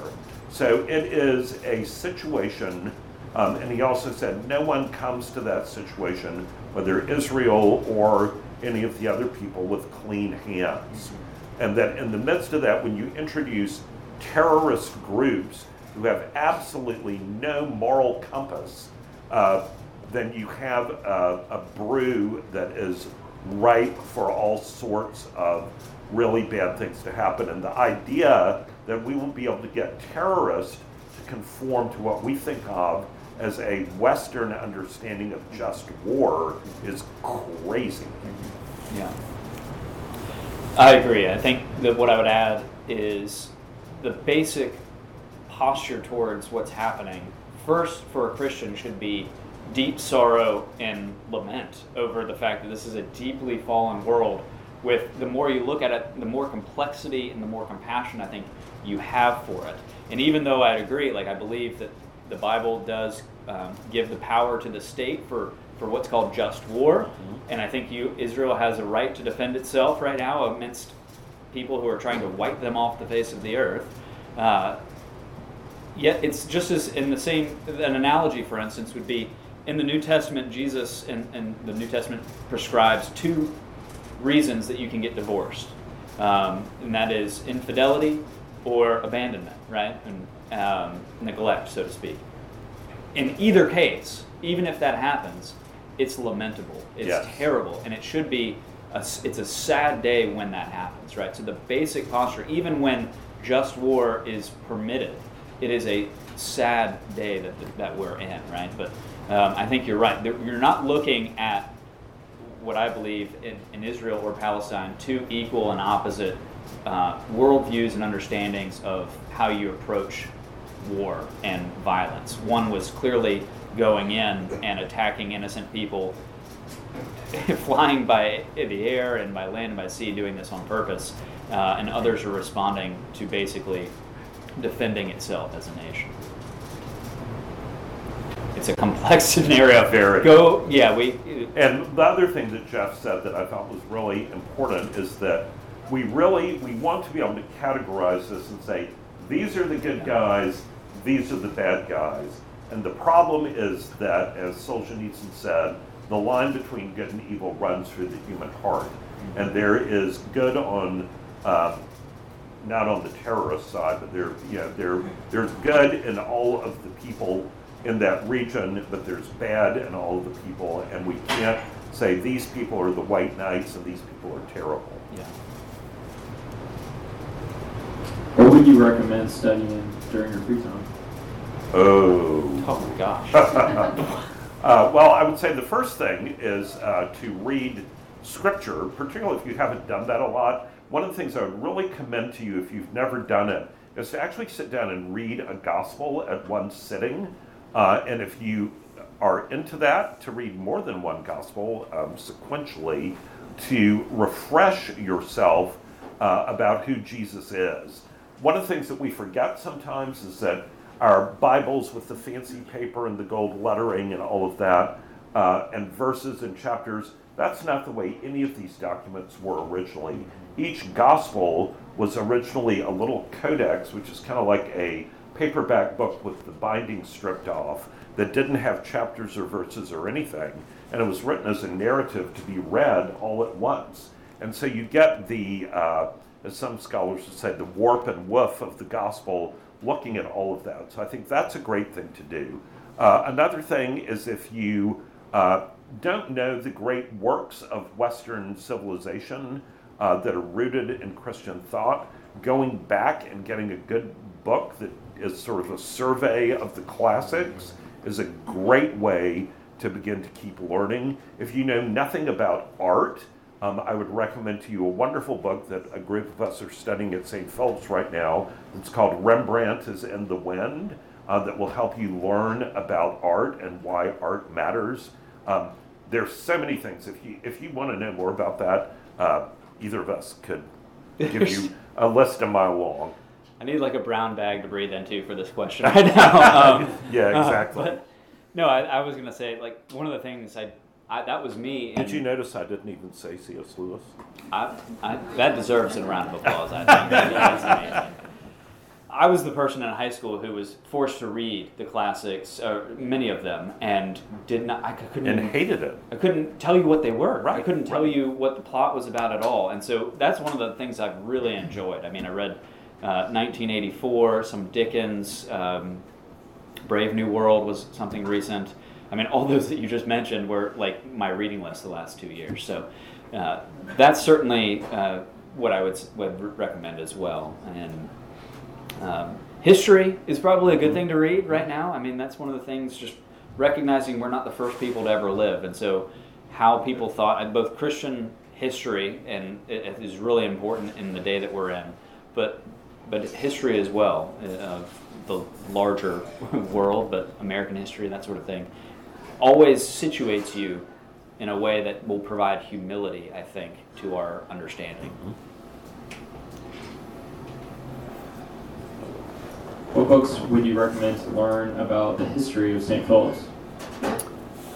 So it is a situation, um, and he also said no one comes to that situation, whether Israel or any of the other people, with clean hands. And that in the midst of that, when you introduce terrorist groups who have absolutely no moral compass, uh, then you have a, a brew that is ripe for all sorts of really bad things to happen. And the idea that we will be able to get terrorists to conform to what we think of as a Western understanding of just war is crazy. Yeah. I agree. I think that what I would add is the basic posture towards what's happening. First, for a Christian, should be deep sorrow and lament over the fact that this is a deeply fallen world. With the more you look at it, the more complexity and the more compassion I think you have for it. And even though I'd agree, like I believe that the Bible does um, give the power to the state for for what's called just war, mm-hmm. and I think you Israel has a right to defend itself right now amidst people who are trying to wipe them off the face of the earth. Uh, yet it's just as in the same an analogy, for instance, would be in the New Testament, Jesus and, and the New Testament prescribes two reasons that you can get divorced, um, and that is infidelity or abandonment, right, and um, neglect, so to speak. In either case, even if that happens, it's lamentable. It's yes. terrible, and it should be. A, it's a sad day when that happens, right? So the basic posture, even when just war is permitted, it is a sad day that that we're in, right? But um, I think you're right. You're not looking at what I believe in, in Israel or Palestine two equal and opposite uh, worldviews and understandings of how you approach war and violence. One was clearly going in and attacking innocent people, flying by the air and by land and by sea, doing this on purpose, uh, and others are responding to basically defending itself as a nation. It's a complex scenario. Very. Go, yeah, we. And the other thing that Jeff said that I thought was really important is that we really we want to be able to categorize this and say these are the good guys, these are the bad guys. And the problem is that, as Solzhenitsyn said, the line between good and evil runs through the human heart. Mm-hmm. And there is good on, uh, not on the terrorist side, but there, you know, there, there's good in all of the people in that region, but there's bad in all of the people. And we can't say these people are the white knights and these people are terrible. Yeah. What would you recommend studying during your free time? Oh. Oh my gosh. uh, well, I would say the first thing is uh, to read scripture, particularly if you haven't done that a lot. One of the things I would really commend to you if you've never done it is to actually sit down and read a gospel at one sitting. Uh, and if you are into that, to read more than one gospel um, sequentially to refresh yourself uh, about who Jesus is. One of the things that we forget sometimes is that our Bibles with the fancy paper and the gold lettering and all of that, uh, and verses and chapters, that's not the way any of these documents were originally. Each gospel was originally a little codex, which is kind of like a paperback book with the binding stripped off that didn't have chapters or verses or anything. And it was written as a narrative to be read all at once. And so you get the, uh, as some scholars would say, the warp and woof of the gospel looking at all of that. So I think that's a great thing to do. Uh, another thing is if you uh, don't know the great works of Western civilization uh, that are rooted in Christian thought, going back and getting a good book that is sort of a survey of the classics is a great way to begin to keep learning. If you know nothing about art, um, I would recommend to you a wonderful book that a group of us are studying at St. Philip's right now. It's called Rembrandt is in the Wind, uh, that will help you learn about art and why art matters. Um, there's so many things. If you if you want to know more about that, uh, either of us could give you a list a mile long. I need like a brown bag to breathe into for this question right now. Um, yeah, exactly. uh, but, no, I, I was gonna say like one of the things I, I that was me. Did you notice I didn't even say C.S. Lewis? I, I, that deserves a round of applause. I think that's amazing. I was the person in high school who was forced to read the classics, uh, many of them, and did not. I couldn't. And hated it. I couldn't tell you what they were. Right, I couldn't tell right. you what the plot was about at all. And so that's one of the things I've really enjoyed. I mean, I read uh, 1984, some Dickens, um, Brave New World was something recent. I mean, all those that you just mentioned were like my reading list the last two years. So uh, that's certainly uh, what I would, would recommend as well. And um, history is probably a good thing to read right now. I mean, that's one of the things, just recognizing we're not the first people to ever live. And so, how people thought, and both Christian history and it is really important in the day that we're in, but but history as well uh, of the larger world, but American history, that sort of thing, always situates you in a way that will provide humility, I think, to our understanding. What books would you recommend to learn about the history of St. Philip's?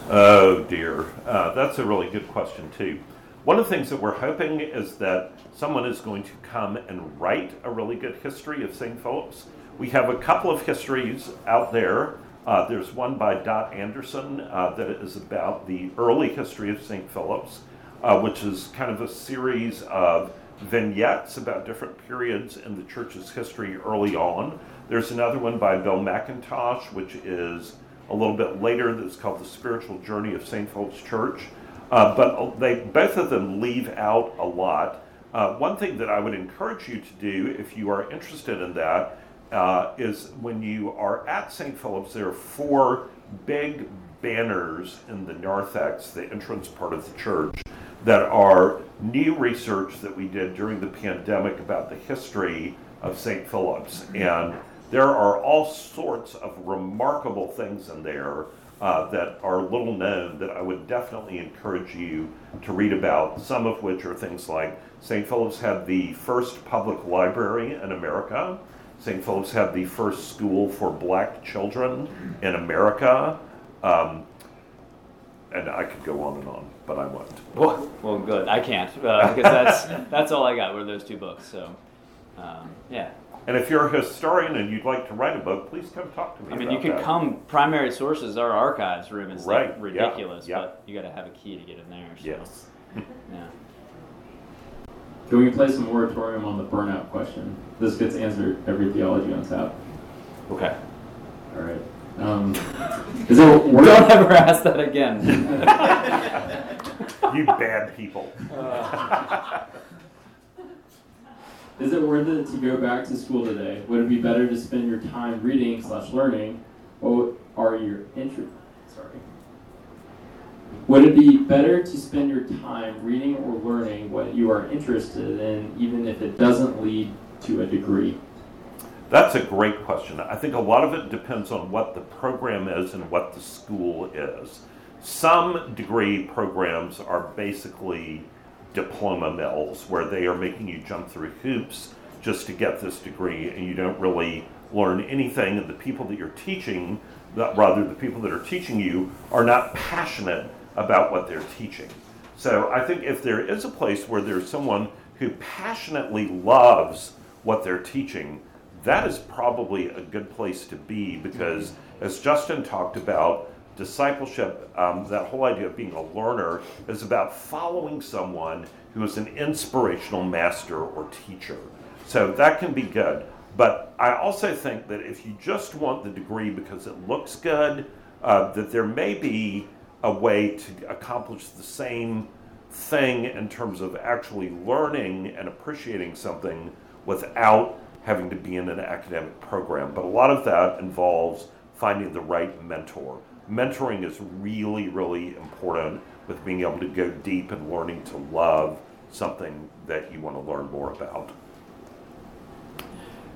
Oh dear, uh, that's a really good question too. One of the things that we're hoping is that someone is going to come and write a really good history of St. Philip's. We have a couple of histories out there. Uh, there's one by Dot Anderson uh, that is about the early history of St. Philip's, uh, which is kind of a series of vignettes about different periods in the church's history early on. There's another one by Bill McIntosh, which is a little bit later that's called The Spiritual Journey of St. Philip's Church. Uh, but they both of them leave out a lot. Uh, one thing that I would encourage you to do if you are interested in that uh, is when you are at St. Philip's, there are four big banners in the narthex, the entrance part of the church, that are new research that we did during the pandemic about the history of St. Philip's. And there are all sorts of remarkable things in there uh, that are little known that I would definitely encourage you to read about, some of which are things like St. Philip's had the first public library in America. St. Philip's had the first school for black children in America. Um, and I could go on and on, but I won't. Well, well, good. I can't uh, because that's that's all I got were those two books. So, um, yeah. And if you're a historian and you'd like to write a book, please come talk to me. I mean, about you can that. come. Primary sources, our archives room is Right, like yeah, ridiculous, yeah. but you got to have a key to get in there. So, Yes. Yeah. Can we play some moratorium on the burnout question? This gets answered every theology on tap. Okay. All right. Um, is there Don't ever ask that again. You bad people. is it worth it to go back to school today? Would it be better to spend your time reading slash learning, or are your interest? Sorry. Would it be better to spend your time reading or learning what you are interested in, even if it doesn't lead to a degree? That's a great question. I think a lot of it depends on what the program is and what the school is. Some degree programs are basically diploma mills where they are making you jump through hoops just to get this degree and you don't really learn anything. And the people that you're teaching that rather the people that are teaching you are not passionate about what they're teaching. So i think if there is a place where there's someone who passionately loves what they're teaching, that is probably a good place to be because, as Justin talked about, discipleship, um, that whole idea of being a learner, is about following someone who is an inspirational master or teacher. So that can be good. But I also think that if you just want the degree because it looks good, uh, that there may be a way to accomplish the same thing in terms of actually learning and appreciating something without having to be in an academic program. But a lot of that involves finding the right mentor. Mentoring is really, really important with being able to go deep and learning to love something that you want to learn more about.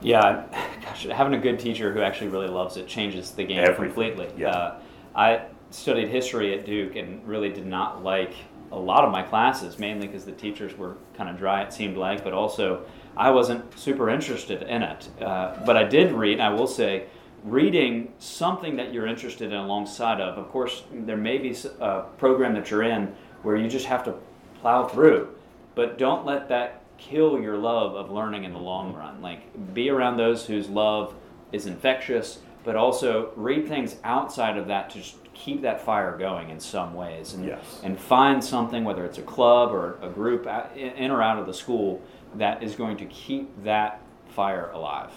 Yeah, gosh, having a good teacher who actually really loves it changes the game Everything, completely. yeah. Uh, I studied history at Duke and really did not like a lot of my classes, mainly because the teachers were kind of dry, it seemed like, but also I wasn't super interested in it. Uh, but I did read, I will say, reading something that you're interested in alongside of. Of course, there may be a program that you're in where you just have to plow through, but don't let that kill your love of learning in the long run. Like, be around those whose love is infectious, but also read things outside of that to just keep that fire going in some ways. And, Yes. and find something, whether it's a club or a group in in or out of the school, that is going to keep that fire alive.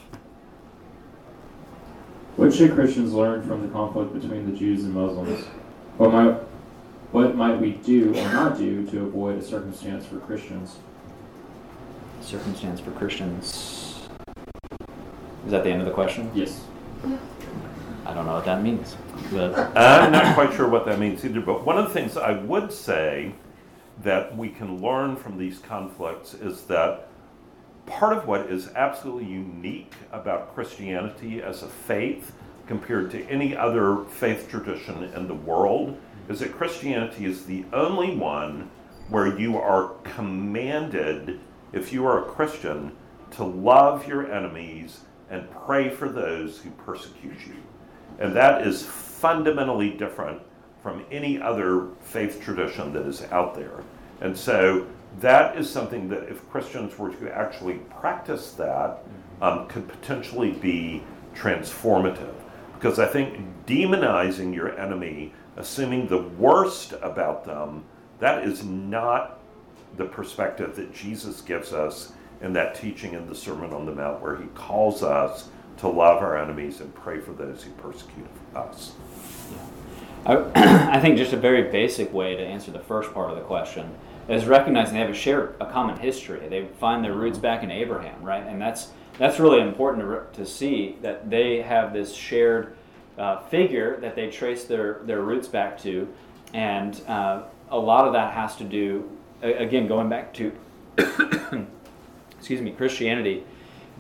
What should Christians learn from the conflict between the Jews and Muslims? What might, what might we do or not do to avoid a circumstance for Christians? Circumstance for Christians. Is that the end of the question? Yes. I don't know what that means. But I'm not quite sure what that means either, but one of the things I would say that we can learn from these conflicts is that part of what is absolutely unique about Christianity as a faith compared to any other faith tradition in the world is that Christianity is the only one where you are commanded, if you are a Christian, to love your enemies and pray for those who persecute you. And that is fundamentally different from any other faith tradition that is out there. And so that is something that if Christians were to actually practice that, um, could potentially be transformative. Because I think demonizing your enemy, assuming the worst about them, that is not the perspective that Jesus gives us in that teaching in the Sermon on the Mount, where he calls us to love our enemies and pray for those who persecute us. I, I think just a very basic way to answer the first part of the question is recognizing they have a shared a common history. They find their roots back in Abraham, right? And that's that's really important to, re- to see that they have this shared uh, figure that they trace their their roots back to, and uh, a lot of that has to do again going back to excuse me Christianity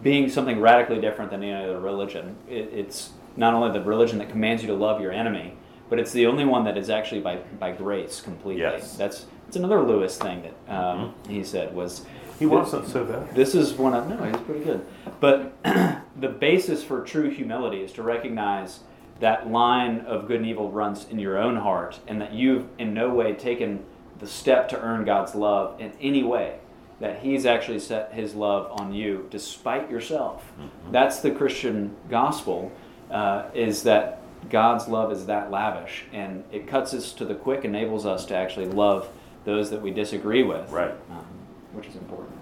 being something radically different than any other religion. It, it's not only the religion that commands you to love your enemy, but it's the only one that is actually by, by grace completely. Yes. That's it's another Lewis thing that um, he said was He wasn't so bad. this is one of no, he's pretty good. But the basis for true humility is to recognize that line of good and evil runs in your own heart, and that you've in no way taken the step to earn God's love in any way. That He's actually set His love on you despite yourself. That's the Christian gospel. Uh, is that God's love is that lavish, and it cuts us to the quick, enables us to actually love those that we disagree with, Right. um, which is important.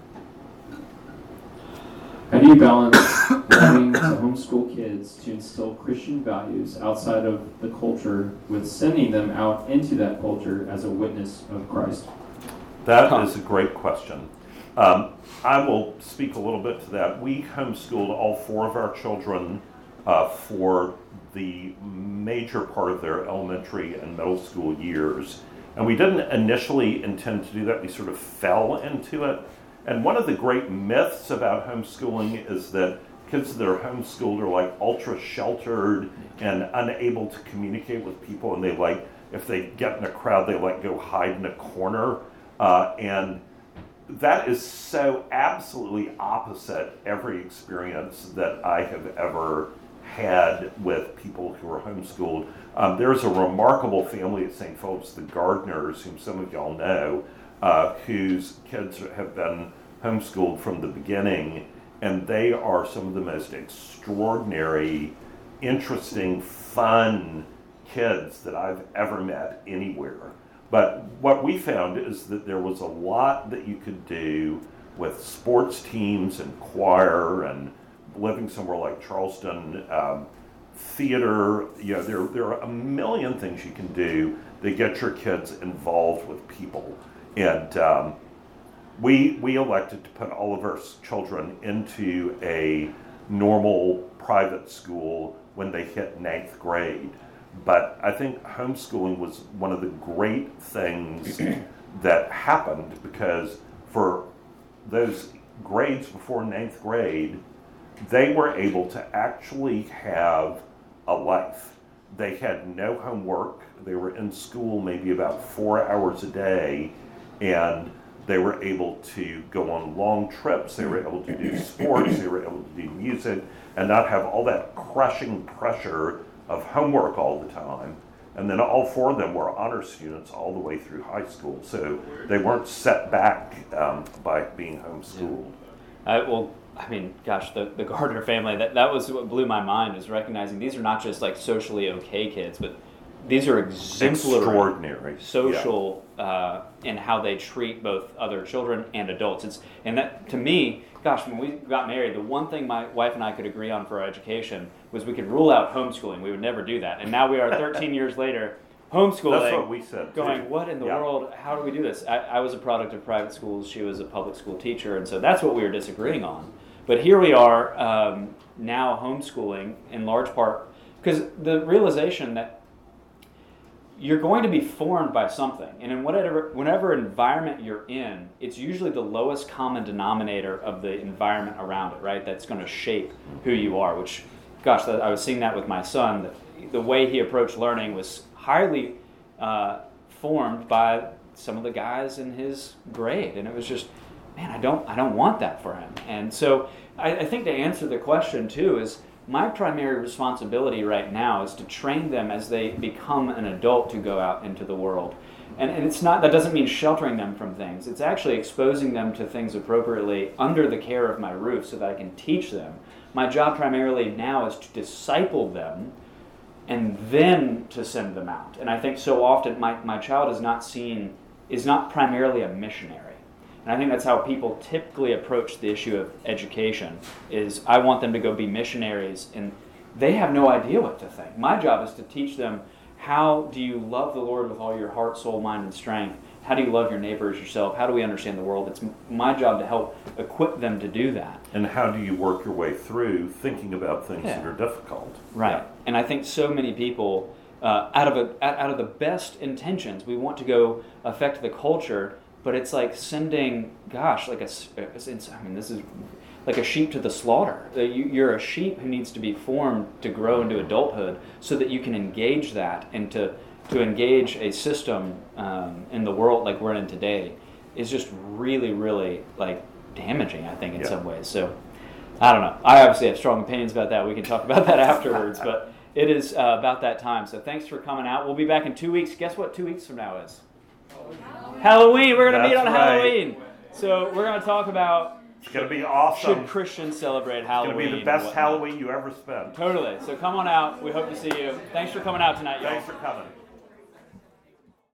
How do you balance wanting to homeschool kids to instill Christian values outside of the culture with sending them out into that culture as a witness of Christ? That Huh. is a great question. Um, I will speak a little bit to that. We homeschooled all four of our children uh, for the major part of their elementary and middle school years. And we didn't initially intend to do that, we sort of fell into it. And one of the great myths about homeschooling is that kids that are homeschooled are like ultra sheltered and unable to communicate with people, and they like, if they get in a crowd, they like go hide in a corner. Uh, and that is so absolutely opposite every experience that I have ever had with people who were homeschooled. Um, there's a remarkable family at St. Philip's, the Gardners, whom some of y'all know, uh, whose kids have been homeschooled from the beginning, and they are some of the most extraordinary, interesting, fun kids that I've ever met anywhere. But what we found is that there was a lot that you could do with sports teams and choir and living somewhere like Charleston, um, theater. You know, there, there are a million things you can do that get your kids involved with people. And um, we, we elected to put all of our children into a normal private school when they hit ninth grade. But I think homeschooling was one of the great things that happened because for those grades before ninth grade, they were able to actually have a life. They had no homework. They were in school maybe about four hours a day, and they were able to go on long trips. They were able to do sports. They were able to do music and not have all that crushing pressure of homework all the time. And then all four of them were honor students all the way through high school. So they weren't set back um, by being homeschooled. Uh, well, I mean, gosh, the, the Gardner family, that, that was what blew my mind, is recognizing these are not just like socially okay kids, but these are exemplary Extraordinary. social uh, in how they treat both other children and adults. It's and that to me, gosh, when we got married, the one thing my wife and I could agree on for our education was we could rule out homeschooling. We would never do that, and now we are 13 years later. Homeschooling. That's what we said. too. Going, what in the Yeah. world? How do we do this? I, I was a product of private schools. She was a public school teacher, and so that's what we were disagreeing on. But here we are um, now homeschooling in large part because the realization that you're going to be formed by something, and in whatever whenever environment you're in, it's usually the lowest common denominator of the environment around it, right? That's going to shape who you are. Which, gosh, I was seeing that with my son. That the way he approached learning was highly uh, formed by some of the guys in his grade, and it was just, man, I don't, I don't want that for him. And so, I, I think to answer the question too is my primary responsibility right now is to train them as they become an adult to go out into the world. And, and it's not that doesn't mean sheltering them from things. It's actually exposing them to things appropriately under the care of my roof so that I can teach them. My job primarily now is to disciple them and then to send them out. And I think so often my, my child is not seen is not primarily a missionary. And I think that's how people typically approach the issue of education is I want them to go be missionaries and they have no idea what to think. My job is to teach them how do you love the Lord with all your heart, soul, mind, and strength? How do you love your neighbor as yourself? How do we understand the world? It's my job to help equip them to do that. And how do you work your way through thinking about things that are difficult? Right. And I think so many people, uh, out of a out of the best intentions, we want to go affect the culture, but it's like sending, gosh, like a, s- a- it's, I mean, this is like a sheep to the slaughter. Uh, You, you're a sheep who needs to be formed to grow into adulthood, so that you can engage that and to to engage a system um, in the world like we're in today is just really, really like damaging. I think in Yeah. some ways. So. I don't know. I obviously have strong opinions about that. We can talk about that afterwards, but it is uh, about that time. So thanks for coming out. We'll be back in two weeks. Guess what two weeks from now is? Halloween. We're going to meet That's on right. Halloween. So we're going to talk about It's going to be awesome. should Christians celebrate Halloween. It's Halloween? going to be the and best whatnot. Halloween you ever spent. Totally. So come on out. We hope to see you. Thanks for coming out tonight, y'all. Thanks for coming.